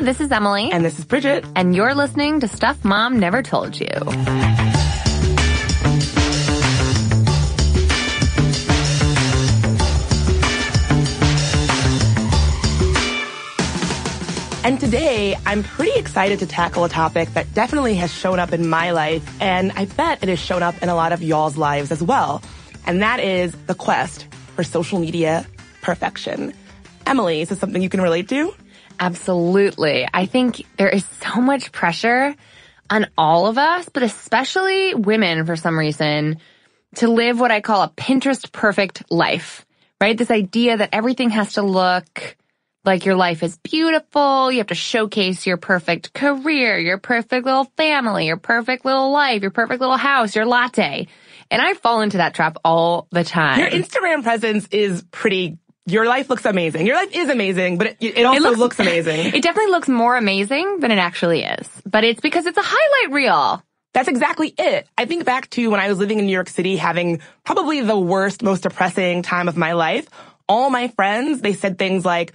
Hey, this is Emily. And this is Bridget. And you're listening to Stuff Mom Never Told You. And today, I'm pretty excited to tackle a topic that definitely has shown up in my life, and I bet it has shown up in a lot of y'all's lives as well. And that is the quest for social media perfection. Emily, is this something you can relate to? Absolutely. I think there is so much pressure on all of us, but especially women for some reason, to live what I call a Pinterest perfect life, right? This idea that everything has to look like your life is beautiful. You have to showcase your perfect career, your perfect little family, your perfect little life, your perfect little house, your latte. And I fall into that trap all the time. Your Instagram presence is pretty your life looks amazing. Your life is amazing, but it, it also it looks, looks, amazing. It definitely looks more amazing than it actually is. But it's because it's a highlight reel. That's exactly it. I think back to when I was living in New York City having probably the worst, most depressing time of my life. All my friends, they said things like,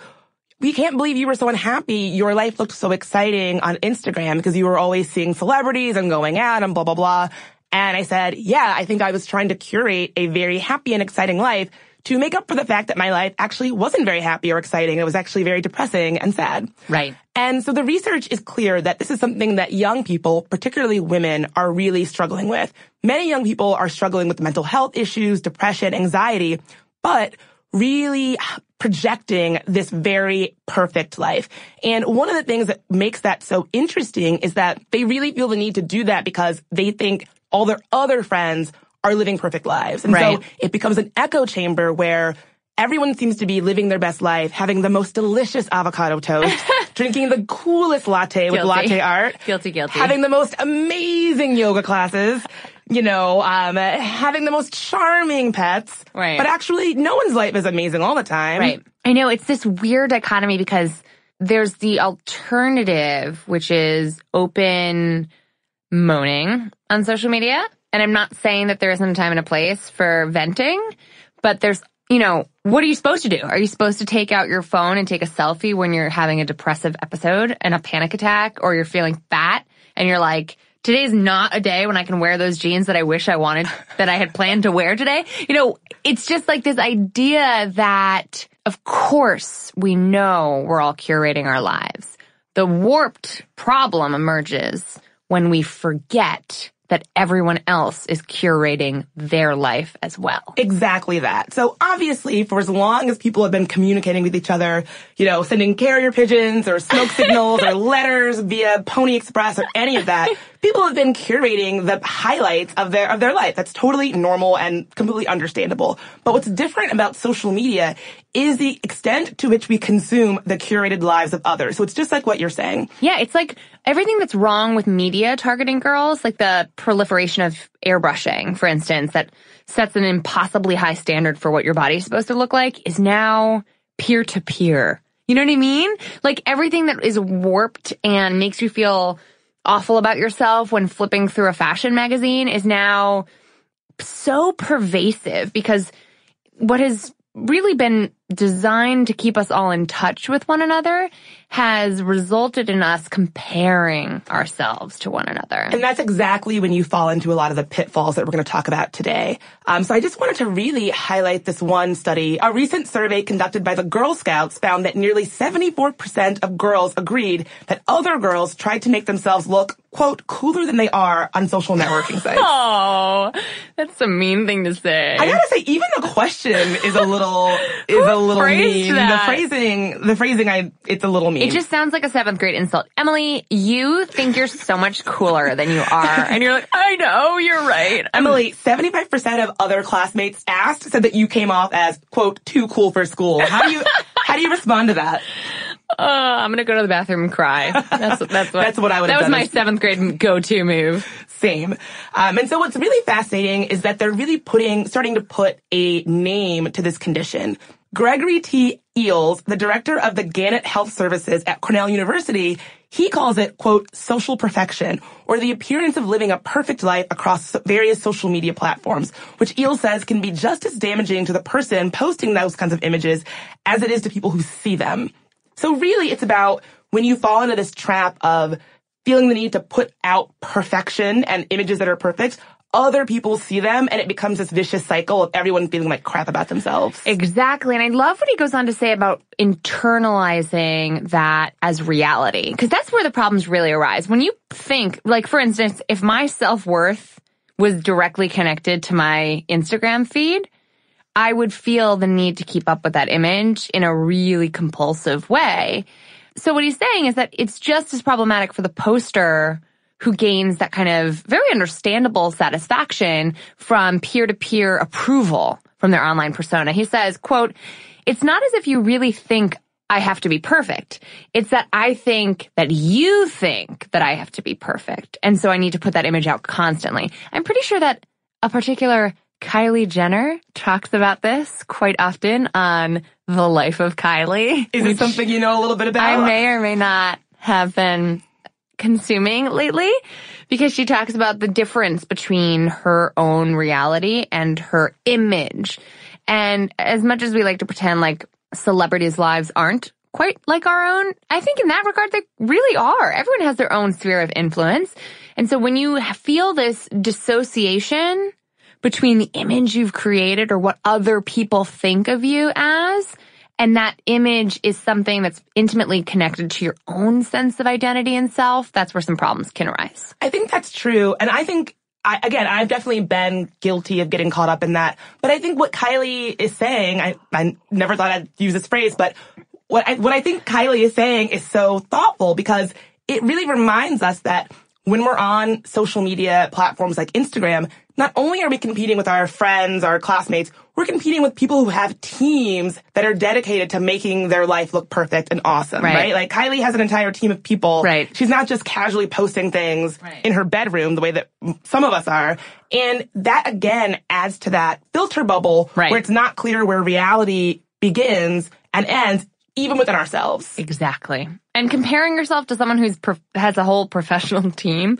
we can't believe you were so unhappy. Your life looked so exciting on Instagram because you were always seeing celebrities and going out and blah, blah, blah. And I said, yeah, I think I was trying to curate a very happy and exciting life to make up for the fact that my life actually wasn't very happy or exciting. It was actually very depressing and sad. Right. And so the research is clear that this is something that young people, particularly women, are really struggling with. Many young people are struggling with mental health issues, depression, anxiety, but really projecting this very perfect life. And one of the things that makes that so interesting is that they really feel the need to do that because they think all their other friends are living perfect lives. And right. so it becomes an echo chamber where everyone seems to be living their best life, having the most delicious avocado toast, drinking the coolest latte guilty. with latte art. Guilty, guilty. Having the most amazing yoga classes. You know, um, having the most charming pets. Right. But actually, no one's life is amazing all the time. Right. I know it's this weird dichotomy because there's the alternative, which is open moaning on social media. And I'm not saying that there isn't a time and a place for venting, but there's, you know, what are you supposed to do? Are you supposed to take out your phone and take a selfie when you're having a depressive episode and a panic attack or you're feeling fat and you're like, today's not a day when I can wear those jeans that I wish I wanted, that I had planned to wear today. You know, it's just like this idea that of course we know we're all curating our lives. The warped problem emerges when we forget that everyone else is curating their life as well. Exactly that. So obviously, for as long as people have been communicating with each other, you know, sending carrier pigeons or smoke signals or letters via Pony Express or any of that, people have been curating the highlights of their of their life. That's totally normal and completely understandable. But what's different about social media is the extent to which we consume the curated lives of others. So it's just like what you're saying. Yeah, it's like everything that's wrong with media targeting girls, like the proliferation of airbrushing, for instance, that sets an impossibly high standard for what your body's supposed to look like, is now peer to peer. You know what I mean? Like everything that is warped and makes you feel awful about yourself when flipping through a fashion magazine is now so pervasive because what has really been designed to keep us all in touch with one another has resulted in us comparing ourselves to one another. And that's exactly when you fall into a lot of the pitfalls that we're going to talk about today. Um, so I just wanted to really highlight this one study. A recent survey conducted by the Girl Scouts found that nearly 74% of girls agreed that other girls tried to make themselves look, quote, cooler than they are on social networking sites. oh, that's a mean thing to say. I gotta say, even the question is a little, is a little mean. that? The phrasing, the phrasing, I, it's a little mean. It just sounds like a seventh grade insult. Emily, you think you're so much cooler than you are. And you're like, I know, you're right. Emily, 75% of other classmates asked said that you came off as, quote, too cool for school. How do you, how do you respond to that? Uh, I'm gonna go to the bathroom and cry. That's that's what That's what I would That was my as- seventh grade go-to move. Same. Um, and so what's really fascinating is that they're really putting, starting to put a name to this condition. Gregory T. Eells, the director of the Gannett Health Services at Cornell University, he calls it, quote, social perfection, or the appearance of living a perfect life across various social media platforms, which Eells says can be just as damaging to the person posting those kinds of images as it is to people who see them. So really, it's about when you fall into this trap of feeling the need to put out perfection and images that are perfect, other people see them and it becomes this vicious cycle of everyone feeling like crap about themselves. Exactly. And I love what he goes on to say about internalizing that as reality. Because that's where the problems really arise. When you think, like, for instance, if my self worth was directly connected to my Instagram feed, I would feel the need to keep up with that image in a really compulsive way. So what he's saying is that it's just as problematic for the poster who gains that kind of very understandable satisfaction from peer-to-peer approval from their online persona. He says, quote, it's not as if you really think I have to be perfect. It's that I think that you think that I have to be perfect. And so I need to put that image out constantly. I'm pretty sure that a particular Kylie Jenner talks about this quite often on The Life of Kylie. Is it something you know a little bit about? I may or may not have been consuming lately because she talks about the difference between her own reality and her image. And as much as we like to pretend like celebrities' lives aren't quite like our own, I think in that regard they really are. Everyone has their own sphere of influence. And so when you feel this dissociation between the image you've created or what other people think of you as, and that image is something that's intimately connected to your own sense of identity and self, that's where some problems can arise. I think that's true. And I think, I, again, I've definitely been guilty of getting caught up in that. But I think what Kylie is saying, I, I never thought I'd use this phrase, but what I, what I think Kylie is saying is so thoughtful because it really reminds us that when we're on social media platforms like Instagram, not only are we competing with our friends, our classmates, we're competing with people who have teams that are dedicated to making their life look perfect and awesome, Right. right? Like Kylie has an entire team of people. Right. She's not just casually posting things Right. in her bedroom the way that some of us are. And that again adds to that filter bubble Right. where it's not clear where reality begins and ends, even within ourselves. Exactly. And comparing yourself to someone who's prof- has a whole professional team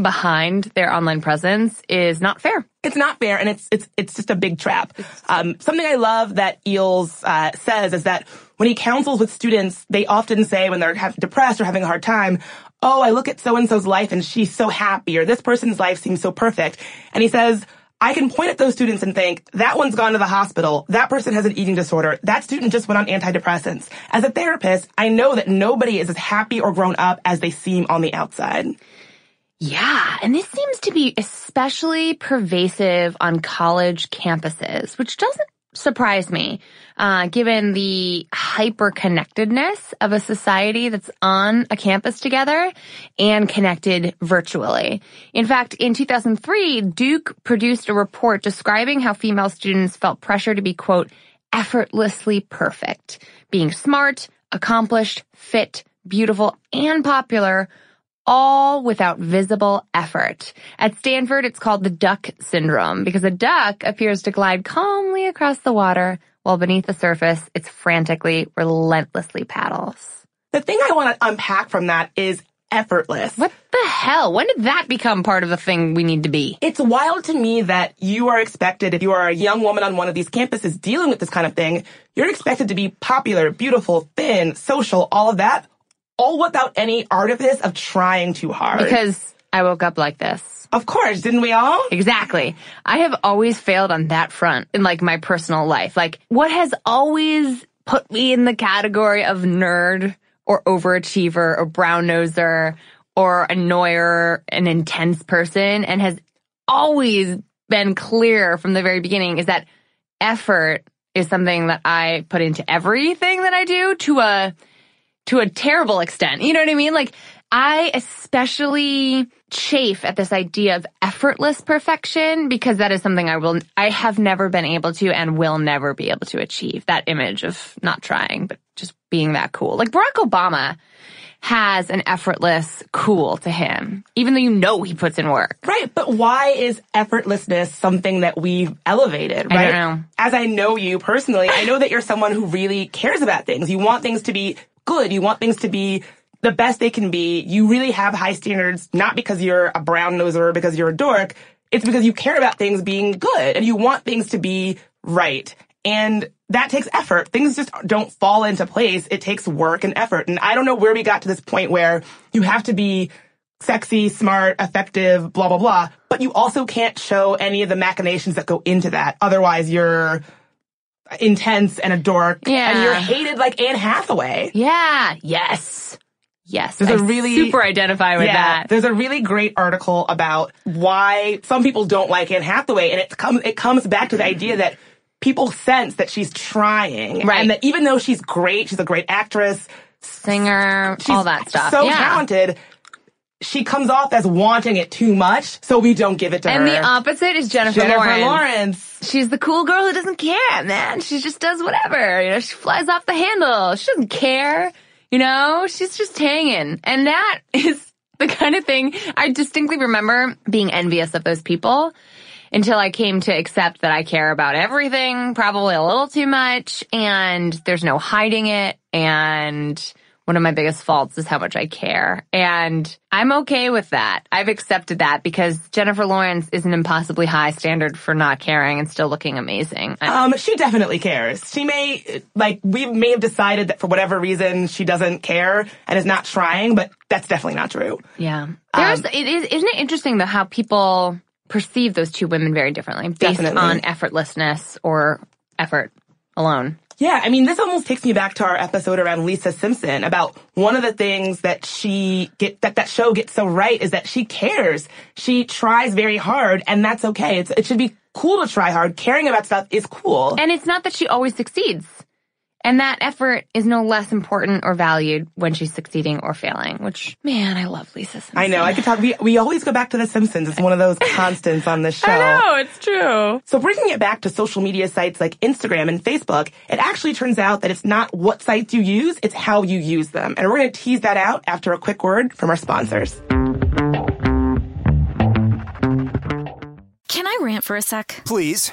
behind their online presence is not fair. It's not fair, and it's it's it's just a big trap. Um, something I love that Eells uh, says is that when he counsels with students, they often say when they're depressed or having a hard time, "Oh, I look at so and so's life and she's so happy," or "This person's life seems so perfect," and he says. I can point at those students and think, that one's gone to the hospital. That person has an eating disorder. That student just went on antidepressants. As a therapist, I know that nobody is as happy or grown up as they seem on the outside. Yeah, and this seems to be especially pervasive on college campuses, which doesn't surprise me, uh, given the hyper connectedness of a society that's on a campus together and connected virtually. In fact, in 2003, Duke produced a report describing how female students felt pressure to be, quote, effortlessly perfect, being smart, accomplished, fit, beautiful, and popular all without visible effort. At Stanford, it's called the duck syndrome because a duck appears to glide calmly across the water while beneath the surface, it's frantically, relentlessly paddles. The thing I want to unpack from that is effortless. What the hell? When did that become part of the thing we need to be? It's wild to me that you are expected, if you are a young woman on one of these campuses dealing with this kind of thing, you're expected to be popular, beautiful, thin, social, all of that, all without any artifice of trying too hard. Because I woke up like this. Of course, didn't we all? Exactly. I have always failed on that front in like my personal life. Like what has always put me in the category of nerd or overachiever or brown noser or annoyer, an intense person and has always been clear from the very beginning is that effort is something that I put into everything that I do to a to a terrible extent. You know what I mean? Like I especially chafe at this idea of effortless perfection because that is something I will, I have never been able to and will never be able to achieve that image of not trying, but just being that cool. Like Barack Obama has an effortless cool to him, even though you know he puts in work. Right, but why is effortlessness something that we've elevated, right? I don't know. As I know you personally, I know that you're someone who really cares about things. You want things to be good. You want things to be the best they can be. You really have high standards, not because you're a brown noser or because you're a dork. It's because you care about things being good and you want things to be right. And that takes effort. Things just don't fall into place. It takes work and effort. And I don't know where we got to this point where you have to be sexy, smart, effective, blah, blah, blah. But you also can't show any of the machinations that go into that. Otherwise you're intense and a dork. Yeah. And you're hated like Anne Hathaway. Yeah. Yes. Yes. There's I a really- super identify with yeah, that. There's a really great article about why some people don't like Anne Hathaway, and it comes it comes back to the idea that people sense that she's trying, Right. And that even though she's great, she's a great actress, Singer, all that stuff. so yeah. talented. She comes off as wanting it too much, so we don't give it to And her. And the opposite is Jennifer, Lawrence. Jennifer Lawrence. Lawrence. She's the cool girl who doesn't care, man. She just does whatever. You know, she flies off the handle. She doesn't care. You know, she's just hanging. And that is the kind of thing I distinctly remember being envious of those people until I came to accept that I care about everything, probably a little too much, and there's no hiding it. And one of my biggest faults is how much I care. And I'm okay with that. I've accepted that because Jennifer Lawrence is an impossibly high standard for not caring and still looking amazing. Um, she definitely cares. She may, like, we may have decided that for whatever reason she doesn't care and is not trying, but that's definitely not true. yeah. There's, it is, isn't it interesting though how people perceive those two women very differently based Definitely. on effortlessness or effort alone? Yeah, I mean, this almost takes me back to our episode around Lisa Simpson about one of the things that she get that that show gets so right is that she cares. She tries very hard, and that's okay. It's, it should be cool to try hard. Caring about stuff is cool. And it's not that she always succeeds. And that effort is no less important or valued when she's succeeding or failing, which, man, I love Lisa Simpson. I know. I could talk. We we always go back to The Simpsons. It's one of those constants on this show. I know, it's true. So bringing it back to social media sites like Instagram and Facebook, it actually turns out that it's not what sites you use, it's how you use them. And we're going to tease that out after a quick word from our sponsors. Can I rant for a sec? Please.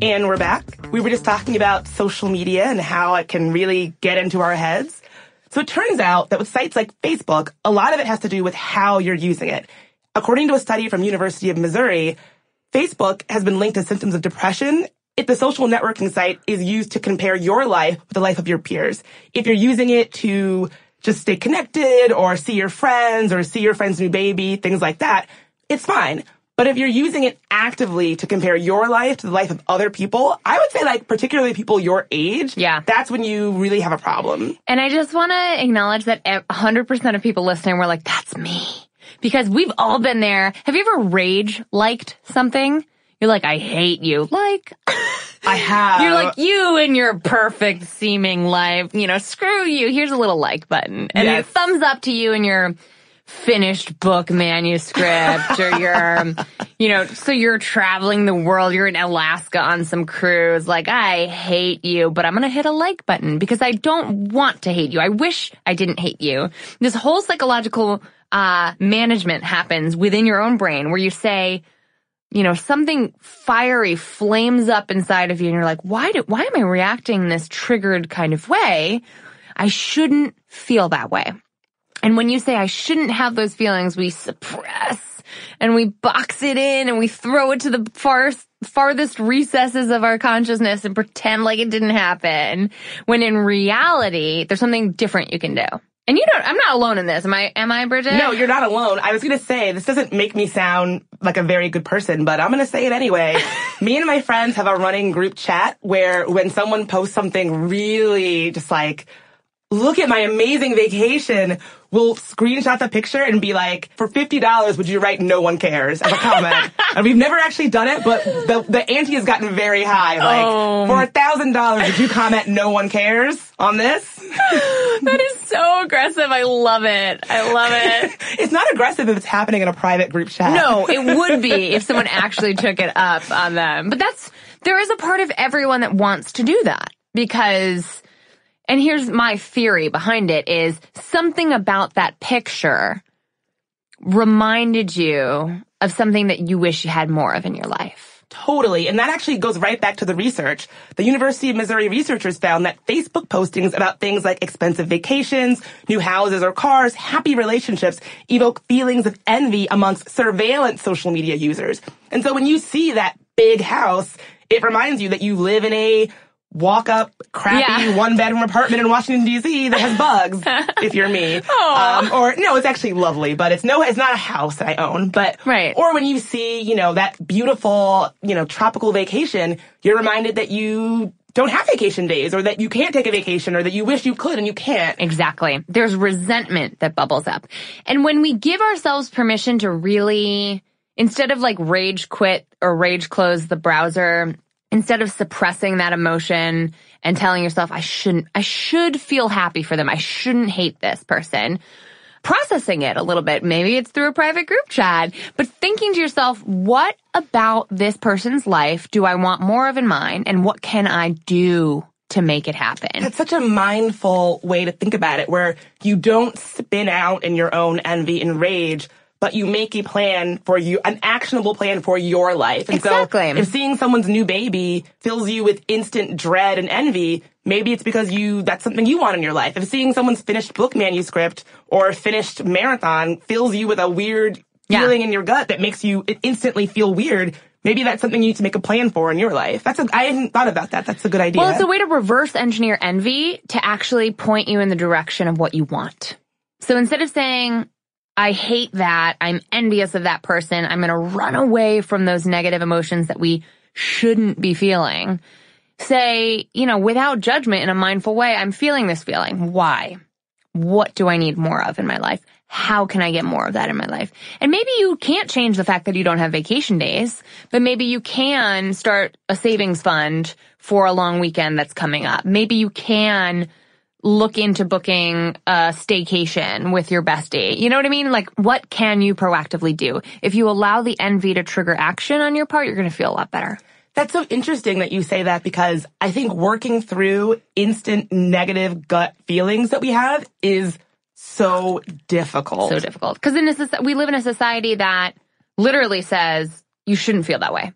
And we're back. We were just talking about social media and how it can really get into our heads. So it turns out that with sites like Facebook, a lot of it has to do with how you're using it. According to a study from University of Missouri, Facebook has been linked to symptoms of depression if the social networking site is used to compare your life with the life of your peers. If you're using it to just stay connected or see your friends or see your friend's new baby, things like that, it's fine. But if you're using it actively to compare your life to the life of other people, I would say like particularly people your age, Yeah. that's when you really have a problem. And I just want to acknowledge that 100% of people listening were like, that's me. Because we've all been there. Have you ever rage liked something? You're like, I hate you. Like, I have. you're like, you and your perfect seeming life, you know, screw you. Here's a little like button. And Yes. a thumbs up to you and your finished book manuscript or your, you know, so you're traveling the world. You're in Alaska on some cruise. Like, I hate you, but I'm to hit a like button because I don't want to hate you. I wish I didn't hate you. This whole psychological, uh, management happens within your own brain where you say, you know, something fiery flames up inside of you and you're like, why do, why am I reacting this triggered kind of way? I shouldn't feel that way. And when you say I shouldn't have those feelings, we suppress and we box it in and we throw it to the far, farthest recesses of our consciousness and pretend like it didn't happen. When in reality, there's something different you can do. And you don't, I'm not alone in this. Am I, am I, Bridget? No, you're not alone. I was gonna say, this doesn't make me sound like a very good person, but I'm gonna say it anyway. me and my friends have a running group chat where when someone posts something really just like, look at my amazing vacation, we'll screenshot the picture and be like, for $50, would you write no one cares as a comment? and we've never actually done it, but the, the ante has gotten very high. Like, Oh. for a thousand dollars, would you comment no one cares on this? That is so aggressive. I love it. I love it. It's not aggressive if it's happening in a private group chat. No, it would be if someone actually took it up on them. But that's, there is a part of everyone that wants to do that because, and here's my theory behind it is something about that picture reminded you of something that you wish you had more of in your life. Totally. And that actually goes right back to the research. The University of Missouri researchers found that Facebook postings about things like expensive vacations, new houses or cars, happy relationships evoke feelings of envy amongst surveillance social media users. And so when you see that big house, it reminds you that you live in a walk up crappy Yeah. one bedroom apartment in Washington DC that has bugs, if you're me. Um, or no, it's actually lovely, but it's no, it's not a house that I own, but, Right. or when you see, you know, that beautiful, you know, tropical vacation, you're reminded that you don't have vacation days or that you can't take a vacation or that you wish you could and you can't. Exactly. There's resentment that bubbles up. And when we give ourselves permission to really, instead of like rage quit or rage close the browser, instead of suppressing that emotion and telling yourself, I shouldn't, I should feel happy for them. I shouldn't hate this person. Processing it a little bit. Maybe it's through a private group chat, but thinking to yourself, what about this person's life do I want more of in mine? And what can I do to make it happen? It's such a mindful way to think about it where you don't spin out in your own envy and rage, but you make a plan for you, an actionable plan for your life. And Exactly. so if seeing someone's new baby fills you with instant dread and envy, maybe it's because you, that's something you want in your life. If seeing someone's finished book manuscript or finished marathon fills you with a weird Yeah. feeling in your gut that makes you instantly feel weird, maybe that's something you need to make a plan for in your life. That's a, I hadn't thought about that. That's a good idea. Well, it's a way to reverse engineer envy to actually point you in the direction of what you want. So instead of saying, I hate that, I'm envious of that person, I'm going to run away from those negative emotions that we shouldn't be feeling, say, you know, without judgment in a mindful way, I'm feeling this feeling. Why? What do I need more of in my life? How can I get more of that in my life? And maybe you can't change the fact that you don't have vacation days, but maybe you can start a savings fund for a long weekend that's coming up. Maybe you can look into booking a staycation with your bestie. You know what I mean? Like, what can you proactively do? If you allow the envy to trigger action on your part, you're going to feel a lot better. That's so interesting that you say that because I think working through instant negative gut feelings that we have is so difficult. So difficult. Because in a, we live in a society that literally says you shouldn't feel that way.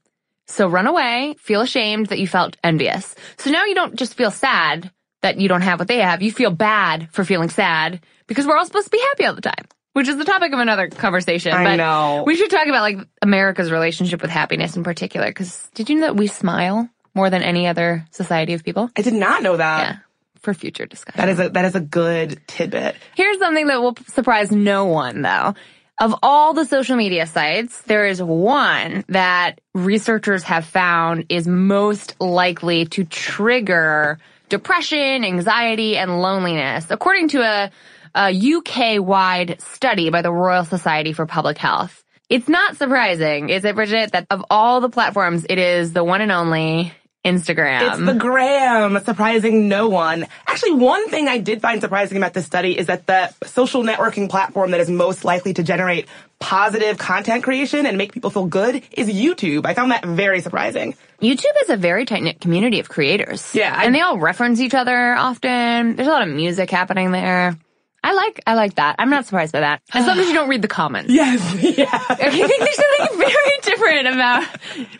So run away, feel ashamed that you felt envious. So now you don't just feel sad that you don't have what they have. You feel bad for feeling sad because we're all supposed to be happy all the time, which is the topic of another conversation. I but know. We should talk about like America's relationship with happiness in particular. Because did you know that we smile more than any other society of people? I did not know that. Yeah. For future discussion. That is a that is a good tidbit. Here's something that will surprise no one though. Of all the social media sites, there is one that researchers have found is most likely to trigger depression, anxiety, and loneliness, according to a, a UK-wide study by the Royal Society for Public Health. It's not surprising, is it, Bridget, that of all the platforms, it is the one and only Instagram. It's the gram, surprising no one. Actually, one thing I did find surprising about this study is that the social networking platform that is most likely to generate positive content creation and make people feel good is YouTube. I found that very surprising. YouTube is a very tight knit community of creators. Yeah, I- and they all reference each other often. There's a lot of music happening there. I like I like that. I'm not surprised by that. As long as you don't read the comments. Yes, yeah. I think there's something very different about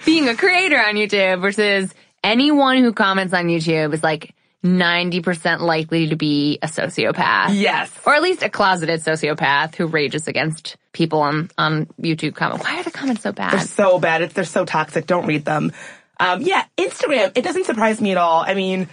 being a creator on YouTube versus anyone who comments on YouTube is like 90% likely to be a sociopath. Yes. Or at least a closeted sociopath who rages against people on, on YouTube comment. Why are the comments so bad? They're so bad. It's, they're so toxic. Don't read them. Um, yeah, Instagram. It doesn't surprise me at all. I mean,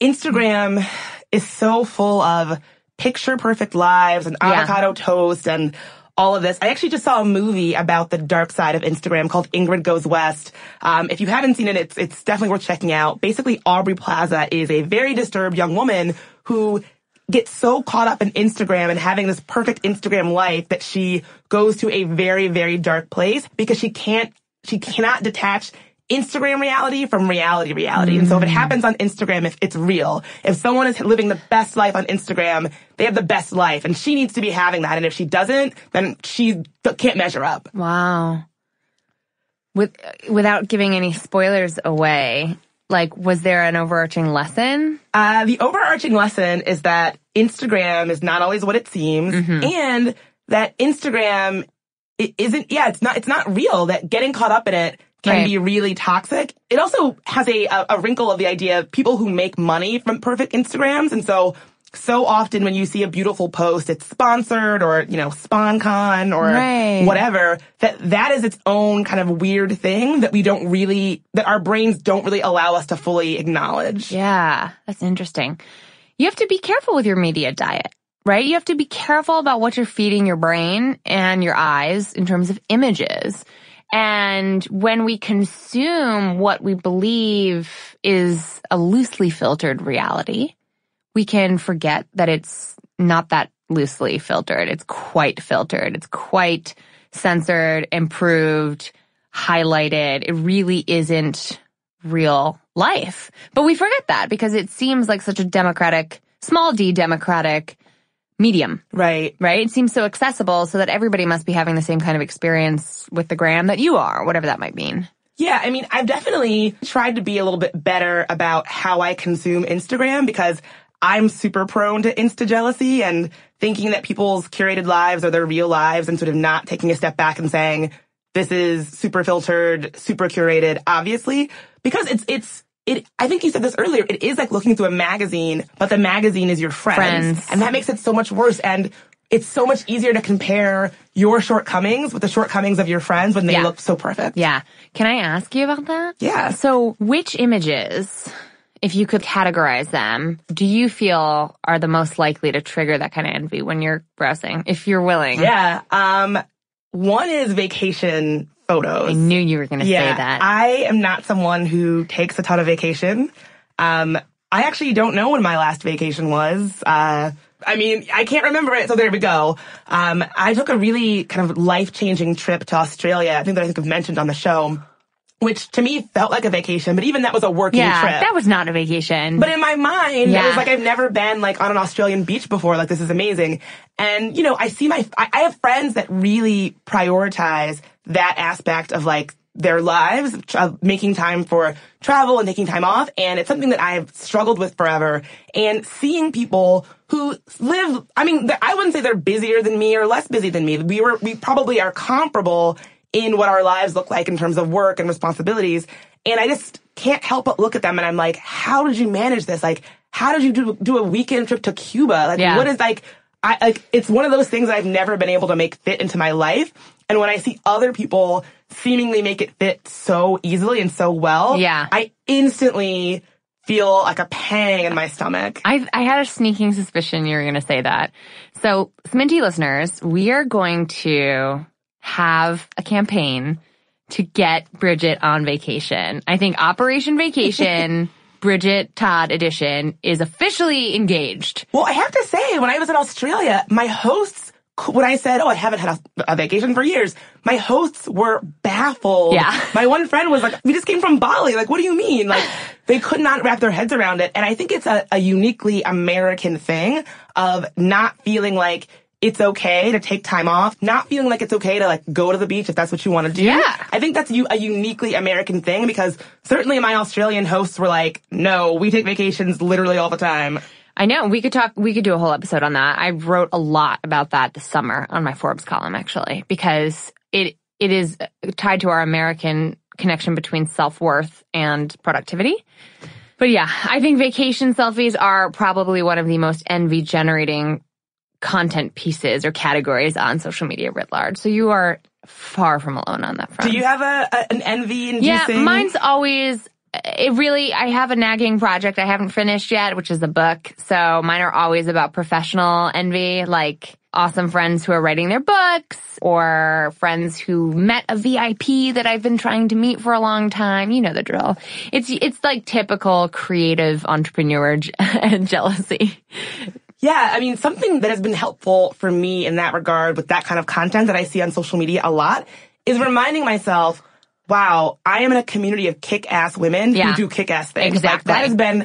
Instagram is so full of picture perfect lives and Yeah. avocado toast and all of this. I actually just saw a movie about the dark side of Instagram called Ingrid Goes West. Um, if you haven't seen it, it's it's definitely worth checking out. Basically, Aubrey Plaza is a very disturbed young woman who gets so caught up in Instagram and having this perfect Instagram life that she goes to a very very dark place because she can't she cannot detach Instagram reality from reality reality. And so if it happens on Instagram, if it's real, if someone is living the best life on Instagram, they have the best life and she needs to be having that. And if she doesn't, then she can't measure up. Wow. With without giving any spoilers away, like was there an overarching lesson? Uh, the overarching lesson is that Instagram is not always what it seems and that Instagram it isn't, yeah, it's not, it's not real that getting caught up in it can Right. be really toxic. It also has a, a, wrinkle of the idea of people who make money from perfect Instagrams. And so, so often when you see a beautiful post, it's sponsored or, you know, sponcon or Right. whatever, that that is its own kind of weird thing that we don't really, that our brains don't really allow us to fully acknowledge. Yeah, that's interesting. You have to be careful with your media diet, right? You have to be careful about what you're feeding your brain and your eyes in terms of images. And when we consume what we believe is a loosely filtered reality, we can forget that it's not that loosely filtered. It's quite filtered. It's quite censored, improved, highlighted. It really isn't real life. But we forget that because it seems like such a democratic, small d democratic medium, Right. right? It seems so accessible so that everybody must be having the same kind of experience with the gram that you are, whatever that might mean. Yeah, I mean, I've definitely tried to be a little bit better about how I consume Instagram because I'm super prone to insta jealousy and thinking that people's curated lives are their real lives and sort of not taking a step back and saying, this is super filtered, super curated, obviously, because it's, it's, it, I think you said this earlier, it is like looking through a magazine, but the magazine is your friends. Friends. And that makes it so much worse. And it's so much easier to compare your shortcomings with the shortcomings of your friends when they Yeah. look so perfect. Yeah. Can I ask you about that? Yeah. So which images, if you could categorize them, do you feel are the most likely to trigger that kind of envy when you're browsing, if you're willing? Yeah. Um, one is vacation photos. I knew you were going to yeah, say that. I am not someone who takes a ton of vacation. Um, I actually don't know when my last vacation was. Uh, I mean, I can't remember it, so there we go. Um, I took a really kind of life-changing trip to Australia. I think that I think I've mentioned on the show, which to me felt like a vacation, but even that was a working yeah, trip. that was not a vacation. But in my mind, it was like I've never been like on an Australian beach before. Like this is amazing. And you know, I see my I, I have friends that really prioritize that aspect of like their lives, tra- making time for travel and taking time off. And it's something that I've struggled with forever. And seeing people who live, I mean, I wouldn't say they're busier than me or less busy than me. We were, we probably are comparable in what our lives look like in terms of work and responsibilities. And I just can't help but look at them and I'm like, how did you manage this? Like, how did you do, do a weekend trip to Cuba? Like, Yeah. what is like, I, like, it's one of those things I've never been able to make fit into my life. And when I see other people seemingly make it fit so easily and so well, Yeah. I instantly feel like a pang in my stomach. I, I had a sneaking suspicion you were going to say that. So, Sminty listeners, we are going to have a campaign to get Bridget on vacation. I think Operation Vacation, Bridget Todd edition is officially engaged. Well, I have to say, when I was in Australia, my hosts, when I said, oh, I haven't had a, a vacation for years, my hosts were baffled. Yeah. My one friend was like, we just came from Bali. Like, what do you mean? Like, they could not wrap their heads around it. And I think it's a, a uniquely American thing of not feeling like it's okay to take time off, not feeling like it's okay to like go to the beach if that's what you want to do. Yeah. I think that's a uniquely American thing because certainly my Australian hosts were like, no, we take vacations literally all the time. I know we could talk, we could do a whole episode on that. I wrote a lot about that this summer on my Forbes column actually, because it, it is tied to our American connection between self-worth and productivity. But yeah, I think vacation selfies are probably one of the most envy generating content pieces or categories on social media writ large. So you are far from alone on that front. Do you have a, a an envy inducing? Yeah, mine's always it really I have a nagging project I haven't finished yet, which is a book. So mine are always about professional envy, like awesome friends who are writing their books or friends who met a VIP that I've been trying to meet for a long time. You know the drill. It's it's like typical creative entrepreneur je- jealousy. Yeah, I mean, something that has been helpful for me in that regard with that kind of content that I see on social media a lot is reminding myself, wow, I am in a community of kick-ass women Yeah. who do kick-ass things. Like, Exactly. that has been,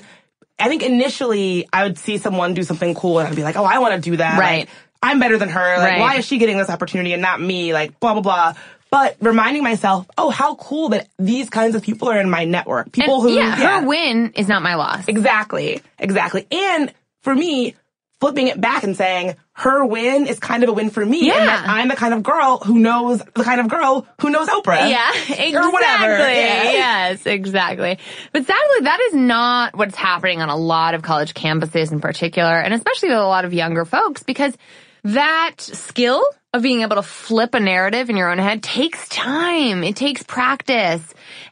I think initially I would see someone do something cool and I'd be like, oh, I want to do that. Right. Like, I'm better than her. Like, Right. why is she getting this opportunity and not me? Like, blah, blah, blah. But reminding myself, oh, how cool that these kinds of people are in my network. People And who, yeah, her win is not my loss. Exactly. Exactly. And for me, flipping it back and saying her win is kind of a win for me. Yeah. I'm the kind of girl who knows the kind of girl who knows Oprah. Yeah, exactly. Or whatever. Yeah. Yes, exactly. But sadly, that is not what's happening on a lot of college campuses in particular, and especially with a lot of younger folks, because that skill of being able to flip a narrative in your own head takes time. It takes practice.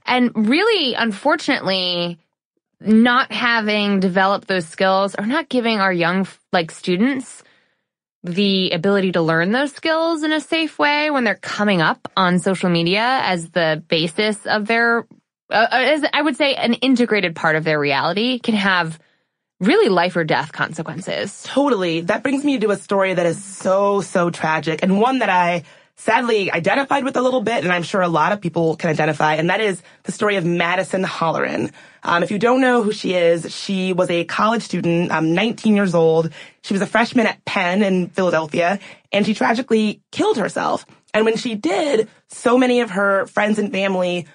And really, unfortunately, not having developed those skills or not giving our young, like, students the ability to learn those skills in a safe way when they're coming up on social media as the basis of their, uh, as I would say, an integrated part of their reality can have really life or death consequences. Totally. That brings me to a story that is so, so tragic and one that I sadly identified with a little bit and I'm sure a lot of people can identify and that is the story of Madison Holleran. Um, if you don't know who she is, she was a college student, um, 19 years old. She was a freshman at Penn in Philadelphia and she tragically killed herself. And when she did, so many of her friends and family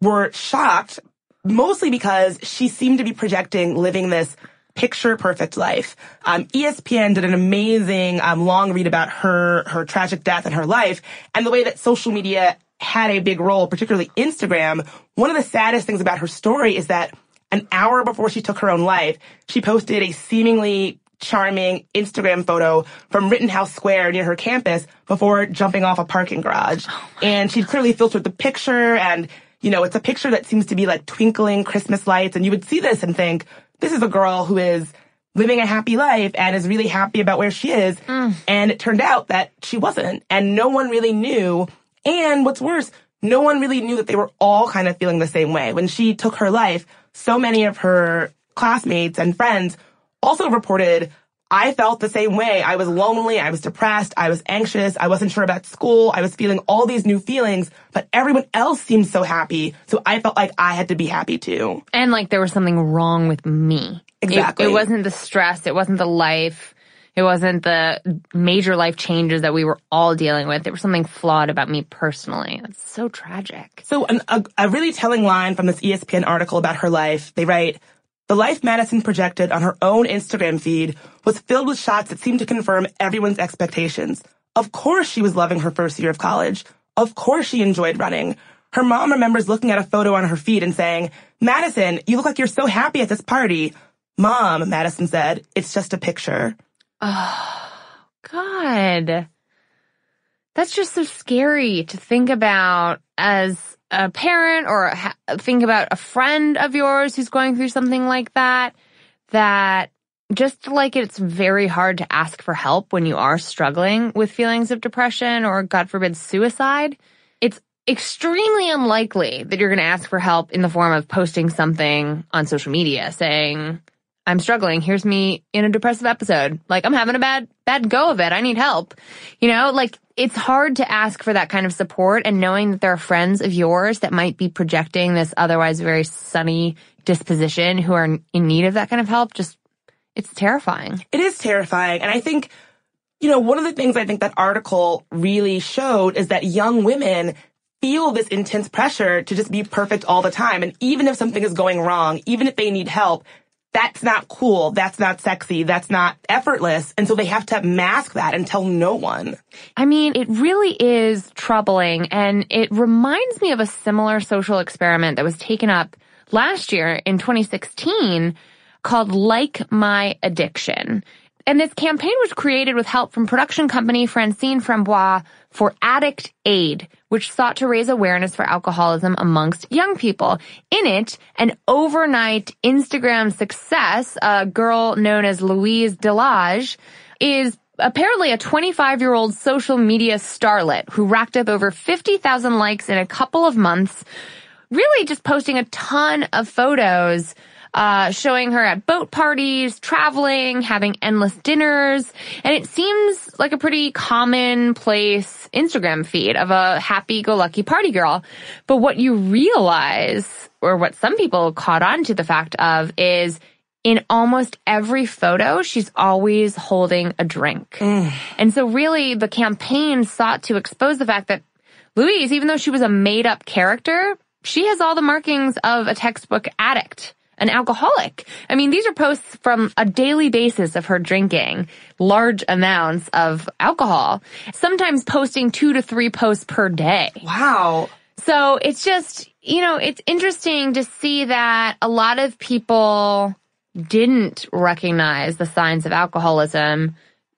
were shocked, mostly because she seemed to be projecting living this picture perfect life. Um, ESPN did an amazing um, long read about her her tragic death and her life, and the way that social media had a big role, particularly Instagram. One of the saddest things about her story is that an hour before she took her own life, she posted a seemingly charming Instagram photo from Rittenhouse Square near her campus before jumping off a parking garage. Oh and she'd clearly filtered the picture and, you know, it's a picture that seems to be like twinkling Christmas lights. And you would see this and think, this is a girl who is living a happy life and is really happy about where she is. Mm. And it turned out that she wasn't. And no one really knew. And what's worse, no one really knew that they were all kind of feeling the same way. When she took her life, so many of her classmates and friends also reported, I felt the same way. I was lonely. I was depressed. I was anxious. I wasn't sure about school. I was feeling all these new feelings, but everyone else seemed so happy. So I felt like I had to be happy too. And like there was something wrong with me. Exactly. It, it wasn't the stress. It wasn't the life. It wasn't the major life changes that we were all dealing with. There was something flawed about me personally. It's so tragic. So an, a, a really telling line from this ESPN article about her life, they write, the life Madison projected on her own Instagram feed was filled with shots that seemed to confirm everyone's expectations. Of course she was loving her first year of college. Of course she enjoyed running. Her mom remembers looking at a photo on her feed and saying, Madison, you look like you're so happy at this party. Mom, Madison said, it's just a picture. Oh, God. That's just so scary to think about as a parent or ha- think about a friend of yours who's going through something like that, that just like it's very hard to ask for help when you are struggling with feelings of depression or God forbid suicide. It's extremely unlikely that you're going to ask for help in the form of posting something on social media saying, I'm struggling. Here's me in a depressive episode. Like I'm having a bad, bad go of it. I need help. You know, like it's hard to ask for that kind of support and knowing that there are friends of yours that might be projecting this otherwise very sunny disposition who are in need of that kind of help. Just, it's terrifying. It is terrifying. And I think, you know, one of the things I think that article really showed is that young women feel this intense pressure to just be perfect all the time. And even if something is going wrong, even if they need help, that's not cool. That's not sexy. That's not effortless. And so they have to mask that and tell no one. I mean, it really is troubling. And it reminds me of a similar social experiment that was taken up last year in 2016 called Like My Addiction. And this campaign was created with help from production company Francine Framboise for Addict Aide, which sought to raise awareness for alcoholism amongst young people. In it, an overnight Instagram success, a girl known as Louise Delage, is apparently a 25 year old social media starlet who racked up over 50,000 likes in a couple of months, really just posting a ton of photos uh, showing her at boat parties, traveling, having endless dinners. And it seems like a pretty commonplace Instagram feed of a happy-go-lucky party girl. But what you realize, or what some people caught on to the fact of, is in almost every photo, she's always holding a drink. Mm. And so really the campaign sought to expose the fact that Louise, even though she was a made up character, she has all the markings of a textbook addict an alcoholic. I mean, these are posts from a daily basis of her drinking large amounts of alcohol, sometimes posting two to three posts per day. Wow. So it's just, you know, it's interesting to see that a lot of people didn't recognize the signs of alcoholism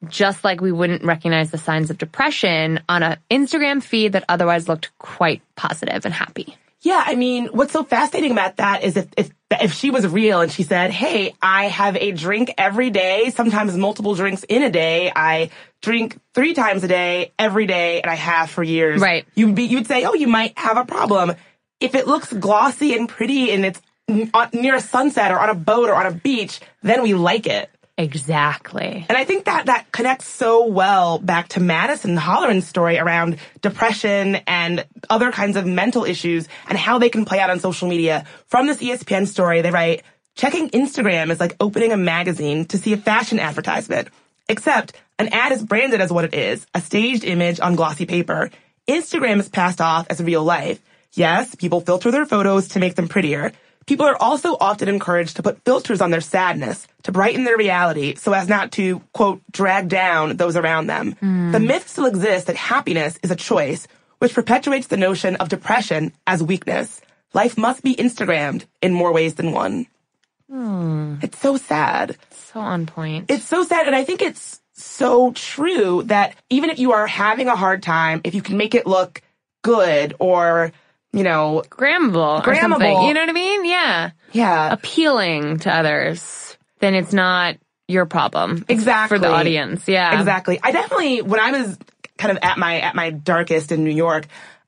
just like we wouldn't recognize the signs of depression on an Instagram feed that otherwise looked quite positive and happy. Yeah, I mean, what's so fascinating about that is if, if, if she was real and she said, Hey, I have a drink every day, sometimes multiple drinks in a day. I drink three times a day, every day, and I have for years. Right. You'd be, you'd say, Oh, you might have a problem. If it looks glossy and pretty and it's uh, near a sunset or on a boat or on a beach, then we like it. Exactly. And I think that that connects so well back to Madison Holleran's story around depression and other kinds of mental issues and how they can play out on social media. From this ESPN story, they write, checking Instagram is like opening a magazine to see a fashion advertisement. Except an ad is branded as what it is, a staged image on glossy paper. Instagram is passed off as real life. Yes, people filter their photos to make them prettier. People are also often encouraged to put filters on their sadness to brighten their reality so as not to, quote, drag down those around them. Mm. The myth still exists that happiness is a choice, which perpetuates the notion of depression as weakness. Life must be Instagrammed in more ways than one. Hmm. It's so sad. So on point. It's so sad. And I think it's so true that even if you are having a hard time, if you can make it look good or, you know, grammable, grammable. You know what I mean? Yeah. Yeah. Appealing to others, then it's not your problem. Exactly. For the audience. Yeah. Exactly. I definitely, when I was kind of at my, at my darkest in New York,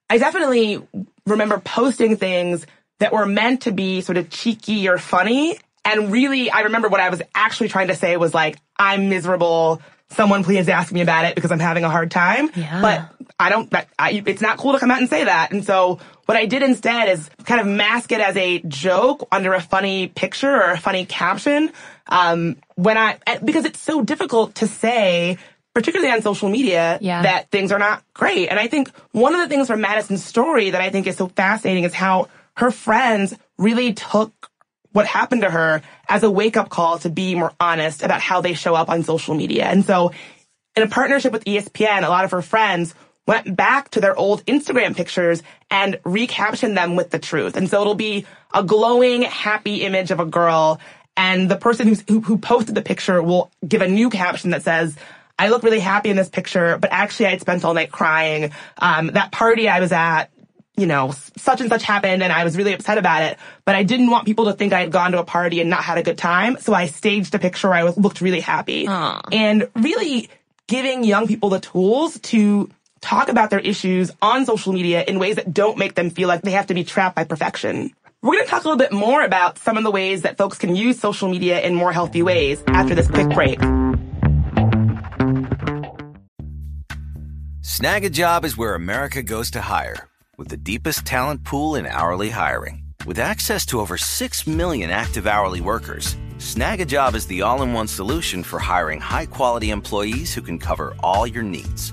I definitely remember posting things that were meant to be sort of cheeky or funny. And really, I remember what I was actually trying to say was like, I'm miserable. Someone please ask me about it because I'm having a hard time. Yeah. But I don't, I, it's not cool to come out and say that. And so what I did instead is kind of mask it as a joke under a funny picture or a funny caption. Um, when I, because it's so difficult to say particularly on social media, yeah. that things are not great. And I think one of the things from Madison's story that I think is so fascinating is how her friends really took what happened to her as a wake up call to be more honest about how they show up on social media. And so in a partnership with ESPN, a lot of her friends went back to their old Instagram pictures and recaptioned them with the truth. And so it'll be a glowing, happy image of a girl. And the person who, who posted the picture will give a new caption that says, I look really happy in this picture, but actually I'd spent all night crying. Um, that party I was at, you know, such and such happened and I was really upset about it, but I didn't want people to think I had gone to a party and not had a good time. So I staged a picture where I was, looked really happy Aww. and really giving young people the tools to talk about their issues on social media in ways that don't make them feel like they have to be trapped by perfection. We're going to talk a little bit more about some of the ways that folks can use social media in more healthy ways after this quick break. Snag a job is where America goes to hire, with the deepest talent pool in hourly hiring. With access to over 6 million active hourly workers, Snagajob is the all in one solution for hiring high quality employees who can cover all your needs.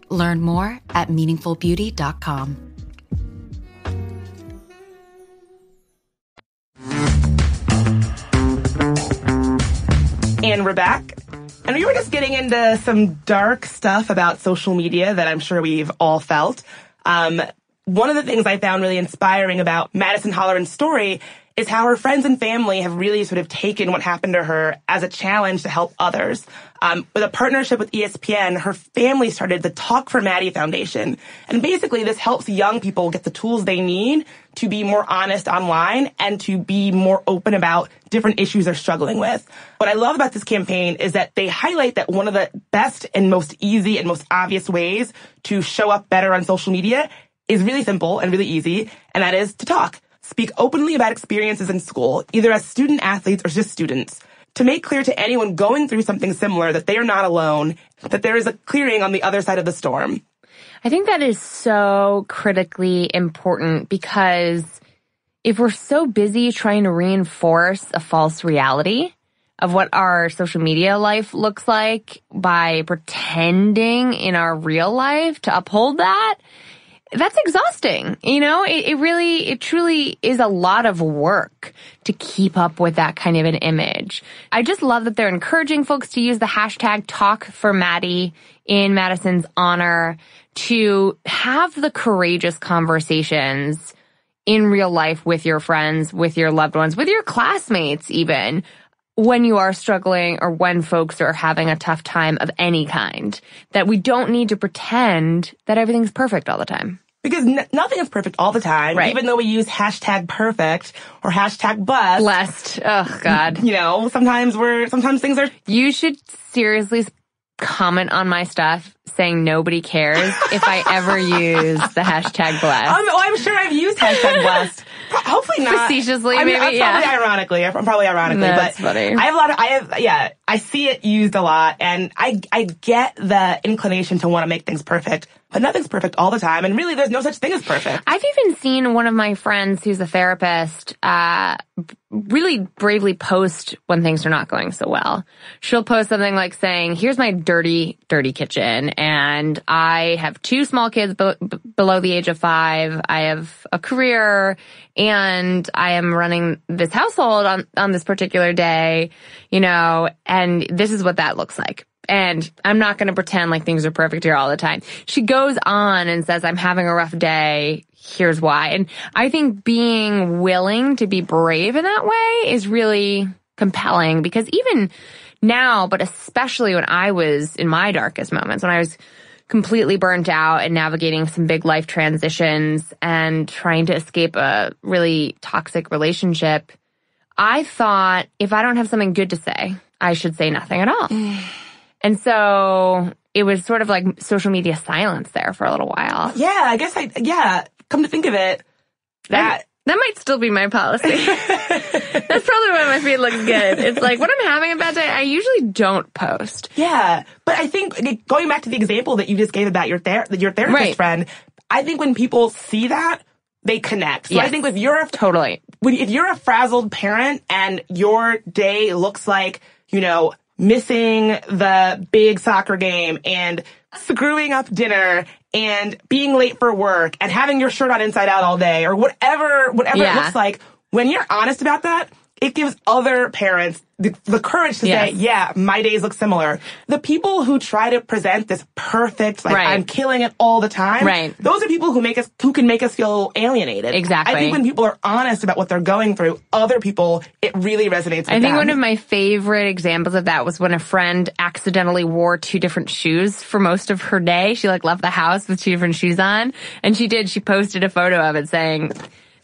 Learn more at meaningfulbeauty.com. And we're back. And we were just getting into some dark stuff about social media that I'm sure we've all felt. Um, one of the things I found really inspiring about Madison Holleran's story is how her friends and family have really sort of taken what happened to her as a challenge to help others. Um, with a partnership with ESPN, her family started the Talk for Maddie Foundation. And basically this helps young people get the tools they need to be more honest online and to be more open about different issues they're struggling with. What I love about this campaign is that they highlight that one of the best and most easy and most obvious ways to show up better on social media is really simple and really easy, and that is to talk. Speak openly about experiences in school, either as student athletes or just students, to make clear to anyone going through something similar that they are not alone, that there is a clearing on the other side of the storm. I think that is so critically important because if we're so busy trying to reinforce a false reality of what our social media life looks like by pretending in our real life to uphold that, that's exhausting. You know, it, it, really, it truly is a lot of work to keep up with that kind of an image. I just love that they're encouraging folks to use the hashtag talk for Maddie in Madison's honor to have the courageous conversations in real life with your friends, with your loved ones, with your classmates even when you are struggling or when folks are having a tough time of any kind, that we don't need to pretend that everything's perfect all the time. Because n- nothing is perfect all the time, right. even though we use hashtag perfect or hashtag blessed. Blessed. Oh God. You know, sometimes we're, sometimes things are. You should seriously comment on my stuff saying nobody cares if I ever use the hashtag blessed. Um, oh, I'm sure I've used hashtag blessed. Hopefully not. Facetiously, I mean, maybe, I'm yeah. Probably ironically. I'm probably ironically, That's but funny. I have a lot of, I have, yeah, I see it used a lot and I, I get the inclination to want to make things perfect, but nothing's perfect all the time. And really there's no such thing as perfect. I've even seen one of my friends who's a therapist, uh, really bravely post when things are not going so well. She'll post something like saying, here's my dirty, dirty kitchen and I have two small kids be- below the age of five. I have a career and I am running this household on, on this particular day, you know, and this is what that looks like. And I'm not going to pretend like things are perfect here all the time. She goes on and says, I'm having a rough day. Here's why. And I think being willing to be brave in that way is really compelling because even now, but especially when I was in my darkest moments, when I was completely burnt out and navigating some big life transitions and trying to escape a really toxic relationship, I thought if I don't have something good to say, I should say nothing at all. and so it was sort of like social media silence there for a little while. Yeah, I guess I, yeah, come to think of it, that, that might still be my policy. That's probably why my feed looks good. It's like when I'm having a bad day, I usually don't post. Yeah, but I think going back to the example that you just gave about your ther- your therapist Right. friend, I think when people see that, they connect. So I think if you're a, Totally. when if you're a frazzled parent and your day looks like you know missing the big soccer game and screwing up dinner and being late for work and having your shirt on inside out all day or whatever whatever it looks like. When you're honest about that it gives other parents the, the courage to say yeah my days look similar the people who try to present this perfect like Right. i'm killing it all the time Right. those are people who make us who can make us feel alienated Exactly. i think when people are honest about what they're going through, other people, it really resonates with I think them. one of my favorite examples of that was when a friend accidentally wore two different shoes for most of her day. She like left the house with two different shoes on and she did, she posted a photo of it saying,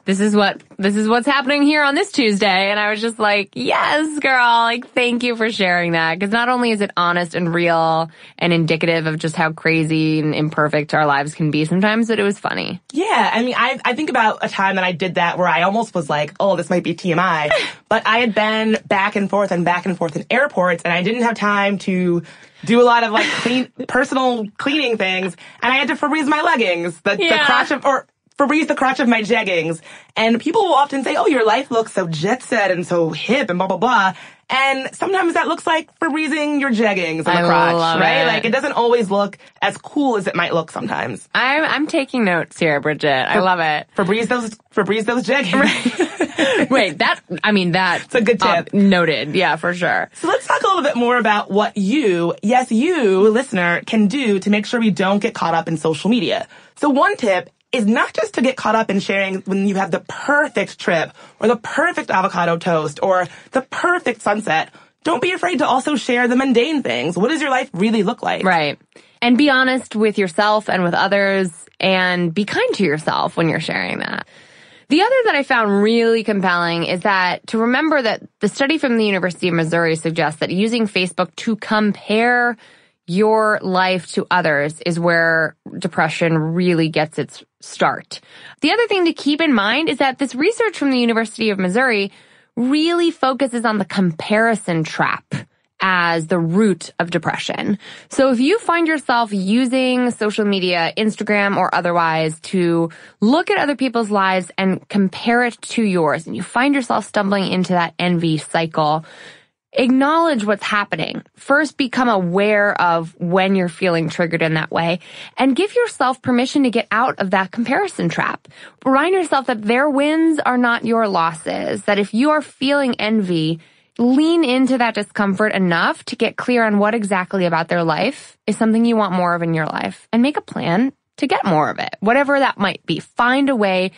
this is what, this is what's happening here on this Tuesday. And I was just like, yes, girl, like thank you for sharing that. Cause not only is it honest and real and indicative of just how crazy and imperfect our lives can be sometimes, but it was funny. Yeah, I mean, I, I think about a time that I did that where I almost was like, oh, this might be TMI. but I had been back and forth and back and forth in airports and I didn't have time to do a lot of like clean, personal cleaning things. And I had to Febreze my leggings, the, the Yeah. crotch of, or Febreze the crotch of my jeggings. And people will often say, oh, your life looks so jet set and so hip and blah, blah, blah. And sometimes that looks like Febrezing your jeggings in the I crotch, right? it. Like it doesn't always look as cool as it might look sometimes. I'm, I'm taking notes here, Bridget. I love it. Febreze those, Febreze those jeggings. Wait, that, I mean, that. It's a good um, tip. noted. Yeah, for sure. So let's talk a little bit more about what you, yes, you, listener, can do to make sure we don't get caught up in social media. So one tip is not just to get caught up in sharing when you have the perfect trip or the perfect avocado toast or the perfect sunset. Don't be afraid to also share the mundane things. What does your life really look like? Right. And be honest with yourself and with others and be kind to yourself when you're sharing that. The other that I found really compelling is that to remember that the study from the University of Missouri suggests that using Facebook to compare your life to others is where depression really gets its start. The other thing to keep in mind is that this research from the University of Missouri really focuses on the comparison trap as the root of depression. So if you find yourself using social media, Instagram or otherwise to look at other people's lives and compare it to yours and you find yourself stumbling into that envy cycle, acknowledge what's happening. First, become aware of when you're feeling triggered in that way and give yourself permission to get out of that comparison trap. Remind yourself that their wins are not your losses, that if you are feeling envy, lean into that discomfort enough to get clear on what exactly about their life is something you want more of in your life and make a plan to get more of it, whatever that might be. Find a way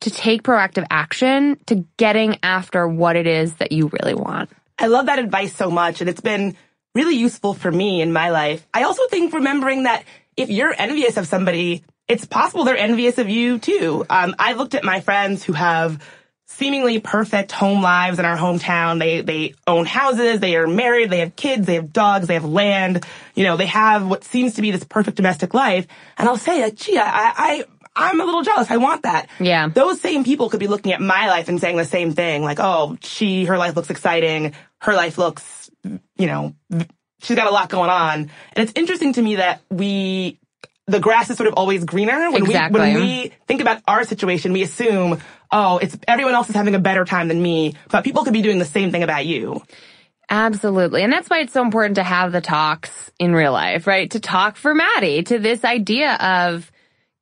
to take proactive action to getting after what it is that you really want. I love that advice so much, and it's been really useful for me in my life. I also think remembering that if you're envious of somebody, it's possible they're envious of you too. Um, I looked at my friends who have seemingly perfect home lives in our hometown. They they own houses, they are married, they have kids, they have dogs, they have land. You know, they have what seems to be this perfect domestic life. And I'll say, like, gee, I, I I'm a little jealous. I want that. Yeah. Those same people could be looking at my life and saying the same thing, like, oh, she, her life looks exciting. Her life looks, you know, she's got a lot going on. And it's interesting to me that we the grass is sort of always greener. When exactly. we when we think about our situation, we assume, oh, it's everyone else is having a better time than me, but people could be doing the same thing about you. Absolutely. And that's why it's so important to have the talks in real life, right? To talk for Maddie to this idea of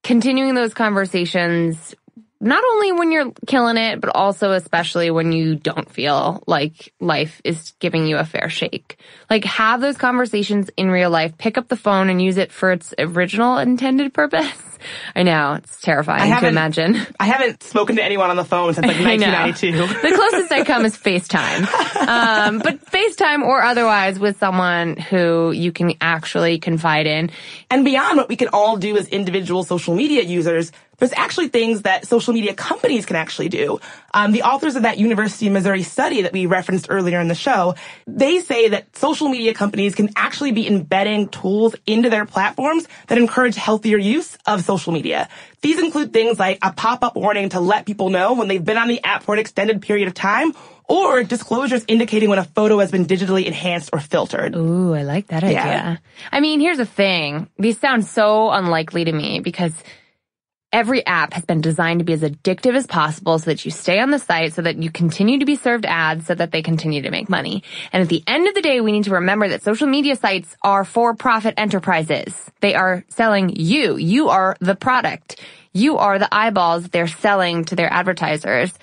continuing those conversations not only when you're killing it, but also especially when you don't feel like life is giving you a fair shake. Like have those conversations in real life, pick up the phone and use it for its original intended purpose. I know it's terrifying to imagine. I haven't spoken to anyone on the phone since like 1992. the closest I come is FaceTime, um, but FaceTime or otherwise with someone who you can actually confide in. And beyond what we can all do as individual social media users, there's actually things that social media companies can actually do. Um, the authors of that University of Missouri study that we referenced earlier in the show, they say that social media companies can actually be embedding tools into their platforms that encourage healthier use of social media. These include things like a pop-up warning to let people know when they've been on the app for an extended period of time or disclosures indicating when a photo has been digitally enhanced or filtered. Ooh, I like that idea. Yeah. I mean, here's the thing. These sound so unlikely to me because Every app has been designed to be as addictive as possible so that you stay on the site so that you continue to be served ads so that they continue to make money. And at the end of the day, we need to remember that social media sites are for profit enterprises. They are selling you. You are the product. You are the eyeballs they're selling to their advertisers.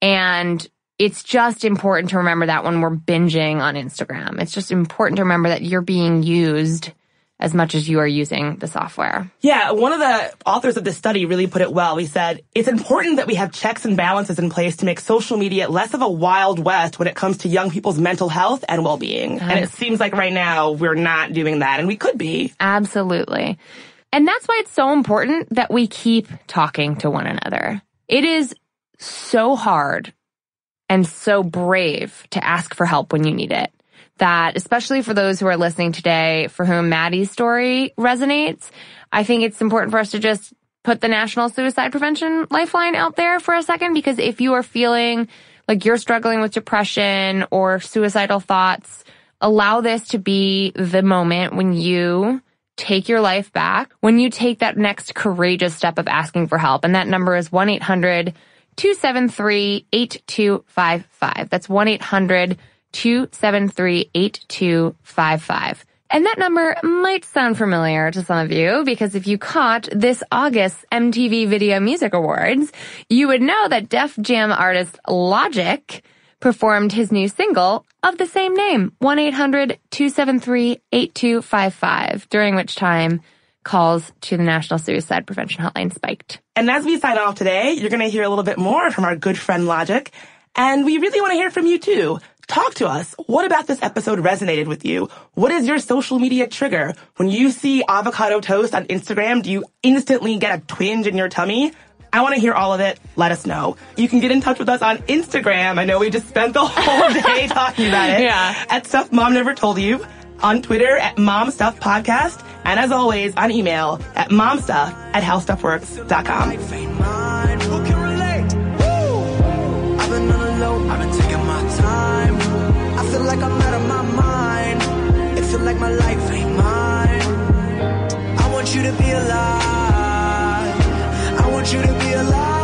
And it's just important to remember that when we're binging on Instagram. It's just important to remember that you're being used as much as you are using the software. Yeah, one of the authors of this study really put it well. He said, it's important that we have checks and balances in place to make social media less of a wild west when it comes to young people's mental health and well-being. And it seems like right now we're not doing that and we could be. Absolutely. And that's why it's so important that we keep talking to one another. It is so hard and so brave to ask for help when you need it that, especially for those who are listening today for whom Maddie's story resonates, I think it's important for us to just put the National Suicide Prevention Lifeline out there for a second because if you are feeling like you're struggling with depression or suicidal thoughts, allow this to be the moment when you take your life back, when you take that next courageous step of asking for help. And that number is 1-800 273 8255. That's 1 800 273 8255. And that number might sound familiar to some of you because if you caught this August MTV Video Music Awards, you would know that Def Jam artist Logic performed his new single of the same name, 1-800-273-8255, during which time calls to the National Suicide Prevention Hotline spiked. And as we sign off today, you're going to hear a little bit more from our good friend Logic. And we really want to hear from you too. Talk to us. What about this episode resonated with you? What is your social media trigger? When you see avocado toast on Instagram, do you instantly get a twinge in your tummy? I want to hear all of it. Let us know. You can get in touch with us on Instagram. I know we just spent the whole day talking about it. Yeah. At Stuff Mom Never Told You. on Twitter at Mom Stuff Podcast, and as always, on email at momstuff at howstuffworks.com. I've been on the low, I've been taking my time. I feel like I'm out of my mind. It feel like my life ain't mine. I want you to be alive. I want you to be alive.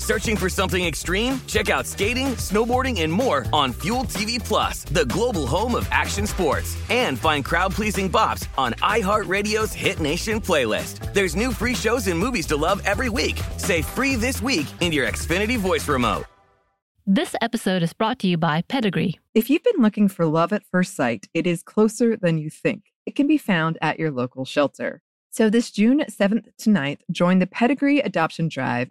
Searching for something extreme? Check out skating, snowboarding, and more on Fuel TV Plus, the global home of action sports. And find crowd-pleasing bops on iHeartRadio's Hit Nation playlist. There's new free shows and movies to love every week. Say free this week in your Xfinity voice remote. This episode is brought to you by Pedigree. If you've been looking for love at first sight, it is closer than you think. It can be found at your local shelter. So this June 7th to 9th, join the Pedigree Adoption Drive,